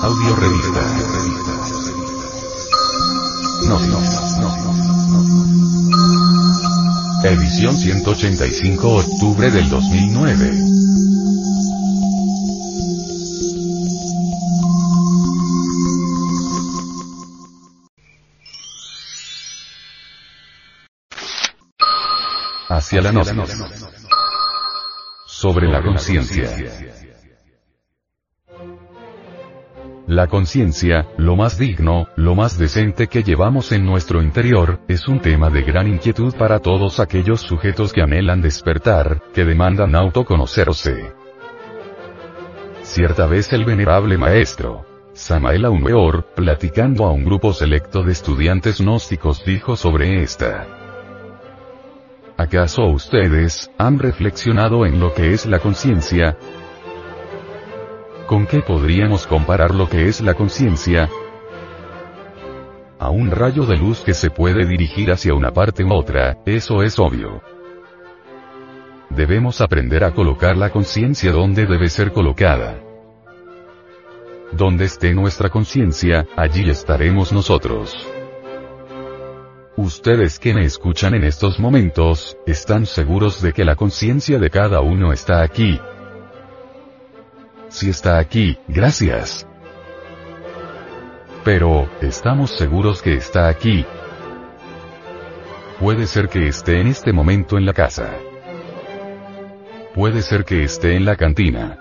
Audio revista. No, no, no, no. Edición 185 octubre del 2009. Hacia la noche. Sobre la conciencia. La conciencia, lo más digno, lo más decente que llevamos en nuestro interior, es un tema de gran inquietud para todos aquellos sujetos que anhelan despertar, que demandan autoconocerse. Cierta vez el venerable maestro, Samael Aumeor, platicando a un grupo selecto de estudiantes gnósticos dijo sobre esta. ¿Acaso ustedes, han reflexionado en lo que es la conciencia? ¿Con qué podríamos comparar lo que es la conciencia? A un rayo de luz que se puede dirigir hacia una parte u otra, eso es obvio. Debemos aprender a colocar la conciencia donde debe ser colocada. Donde esté nuestra conciencia, allí estaremos nosotros. Ustedes que me escuchan en estos momentos, están seguros de que la conciencia de cada uno está aquí, si está aquí, gracias. Pero, ¿estamos seguros que está aquí? Puede ser que esté en este momento en la casa. Puede ser que esté en la cantina.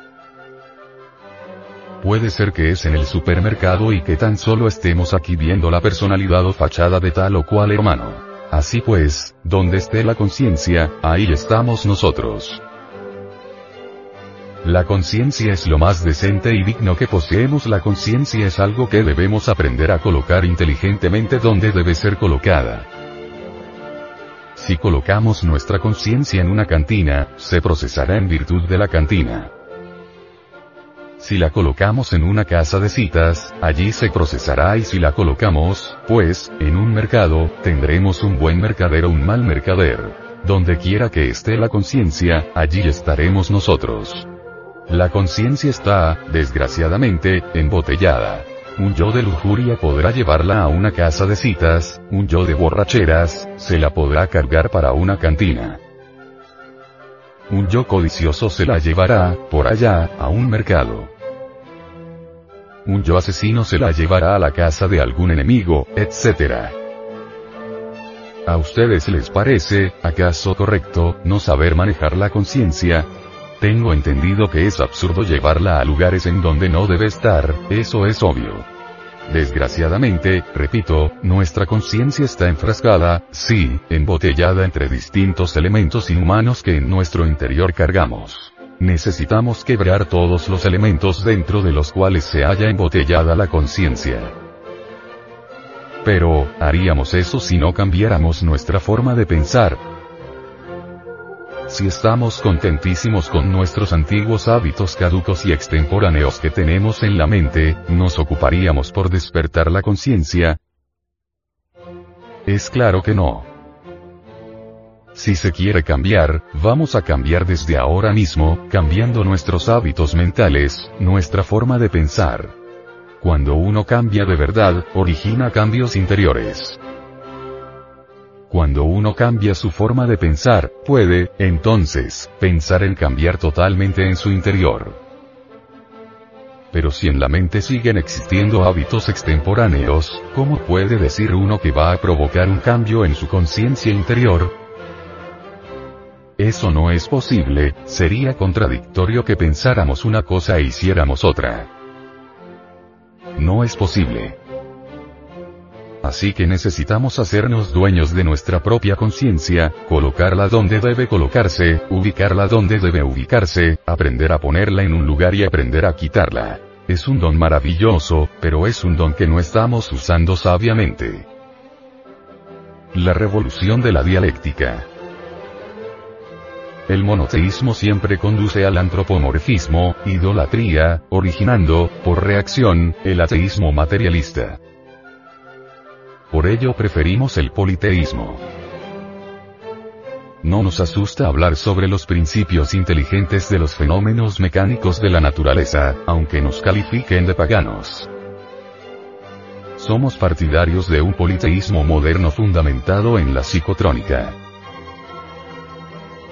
Puede ser que es en el supermercado y que tan solo estemos aquí viendo la personalidad o fachada de tal o cual hermano. Así pues, donde esté la conciencia, ahí estamos nosotros. La conciencia es lo más decente y digno que poseemos. La conciencia es algo que debemos aprender a colocar inteligentemente donde debe ser colocada. Si colocamos nuestra conciencia en una cantina, se procesará en virtud de la cantina. Si la colocamos en una casa de citas, allí se procesará y si la colocamos, pues, en un mercado, tendremos un buen mercader o un mal mercader. Donde quiera que esté la conciencia, allí estaremos nosotros. La conciencia está, desgraciadamente, embotellada. Un yo de lujuria podrá llevarla a una casa de citas, un yo de borracheras, se la podrá cargar para una cantina. Un yo codicioso se la llevará, por allá, a un mercado. Un yo asesino se la llevará a la casa de algún enemigo, etc. ¿A ustedes les parece, acaso correcto, no saber manejar la conciencia? Tengo entendido que es absurdo llevarla a lugares en donde no debe estar, eso es obvio. Desgraciadamente, repito, nuestra conciencia está enfrascada, sí, embotellada entre distintos elementos inhumanos que en nuestro interior cargamos. Necesitamos quebrar todos los elementos dentro de los cuales se haya embotellada la conciencia. Pero, ¿haríamos eso si no cambiáramos nuestra forma de pensar? Si estamos contentísimos con nuestros antiguos hábitos caducos y extemporáneos que tenemos en la mente, ¿nos ocuparíamos por despertar la conciencia? Es claro que no. Si se quiere cambiar, vamos a cambiar desde ahora mismo, cambiando nuestros hábitos mentales, nuestra forma de pensar. Cuando uno cambia de verdad, origina cambios interiores. Cuando uno cambia su forma de pensar, puede, entonces, pensar en cambiar totalmente en su interior. Pero si en la mente siguen existiendo hábitos extemporáneos, ¿cómo puede decir uno que va a provocar un cambio en su conciencia interior? Eso no es posible, sería contradictorio que pensáramos una cosa e hiciéramos otra. No es posible. Así que necesitamos hacernos dueños de nuestra propia conciencia, colocarla donde debe colocarse, ubicarla donde debe ubicarse, aprender a ponerla en un lugar y aprender a quitarla. Es un don maravilloso, pero es un don que no estamos usando sabiamente. La revolución de la dialéctica. El monoteísmo siempre conduce al antropomorfismo, idolatría, originando, por reacción, el ateísmo materialista. Por ello preferimos el politeísmo. No nos asusta hablar sobre los principios inteligentes de los fenómenos mecánicos de la naturaleza, aunque nos califiquen de paganos. Somos partidarios de un politeísmo moderno fundamentado en la psicotrónica.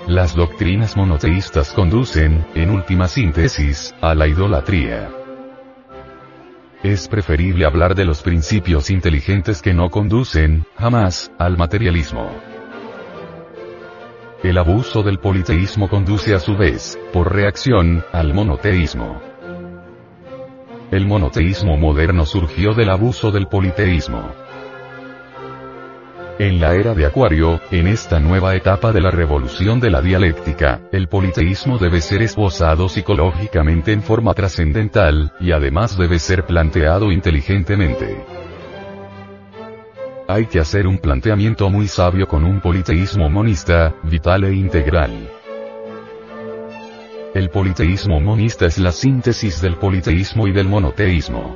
Las doctrinas monoteístas conducen, en última síntesis, a la idolatría. Es preferible hablar de los principios inteligentes que no conducen, jamás, al materialismo. El abuso del politeísmo conduce a su vez, por reacción, al monoteísmo. El monoteísmo moderno surgió del abuso del politeísmo. En la era de Acuario, en esta nueva etapa de la revolución de la dialéctica, el politeísmo debe ser esbozado psicológicamente en forma trascendental, y además debe ser planteado inteligentemente. Hay que hacer un planteamiento muy sabio con un politeísmo monista, vital e integral. El politeísmo monista es la síntesis del politeísmo y del monoteísmo.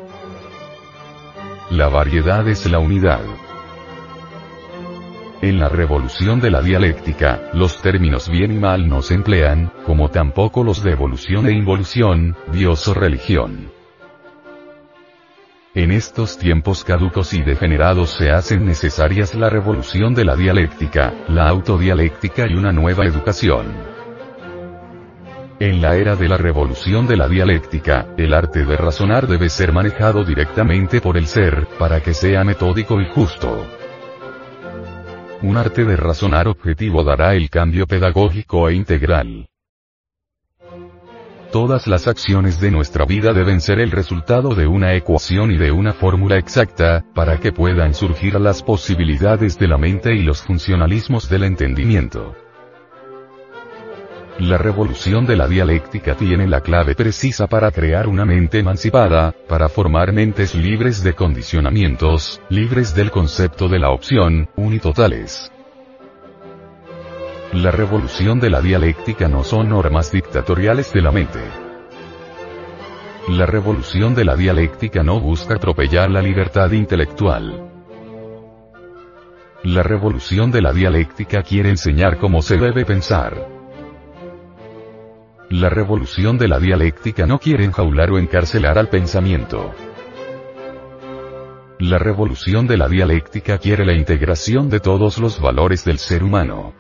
La variedad es la unidad. En la revolución de la dialéctica, los términos bien y mal no se emplean, como tampoco los de evolución e involución, Dios o religión. En estos tiempos caducos y degenerados se hacen necesarias la revolución de la dialéctica, la autodialéctica y una nueva educación. En la era de la revolución de la dialéctica, el arte de razonar debe ser manejado directamente por el ser, para que sea metódico y justo. Un arte de razonar objetivo dará el cambio pedagógico e integral. Todas las acciones de nuestra vida deben ser el resultado de una ecuación y de una fórmula exacta, para que puedan surgir las posibilidades de la mente y los funcionalismos del entendimiento. La revolución de la dialéctica tiene la clave precisa para crear una mente emancipada, para formar mentes libres de condicionamientos, libres del concepto de la opción, unitotales. La revolución de la dialéctica no son normas dictatoriales de la mente. La revolución de la dialéctica no busca atropellar la libertad intelectual. La revolución de la dialéctica quiere enseñar cómo se debe pensar. La revolución de la dialéctica no quiere enjaular o encarcelar al pensamiento. La revolución de la dialéctica quiere la integración de todos los valores del ser humano.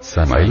Samael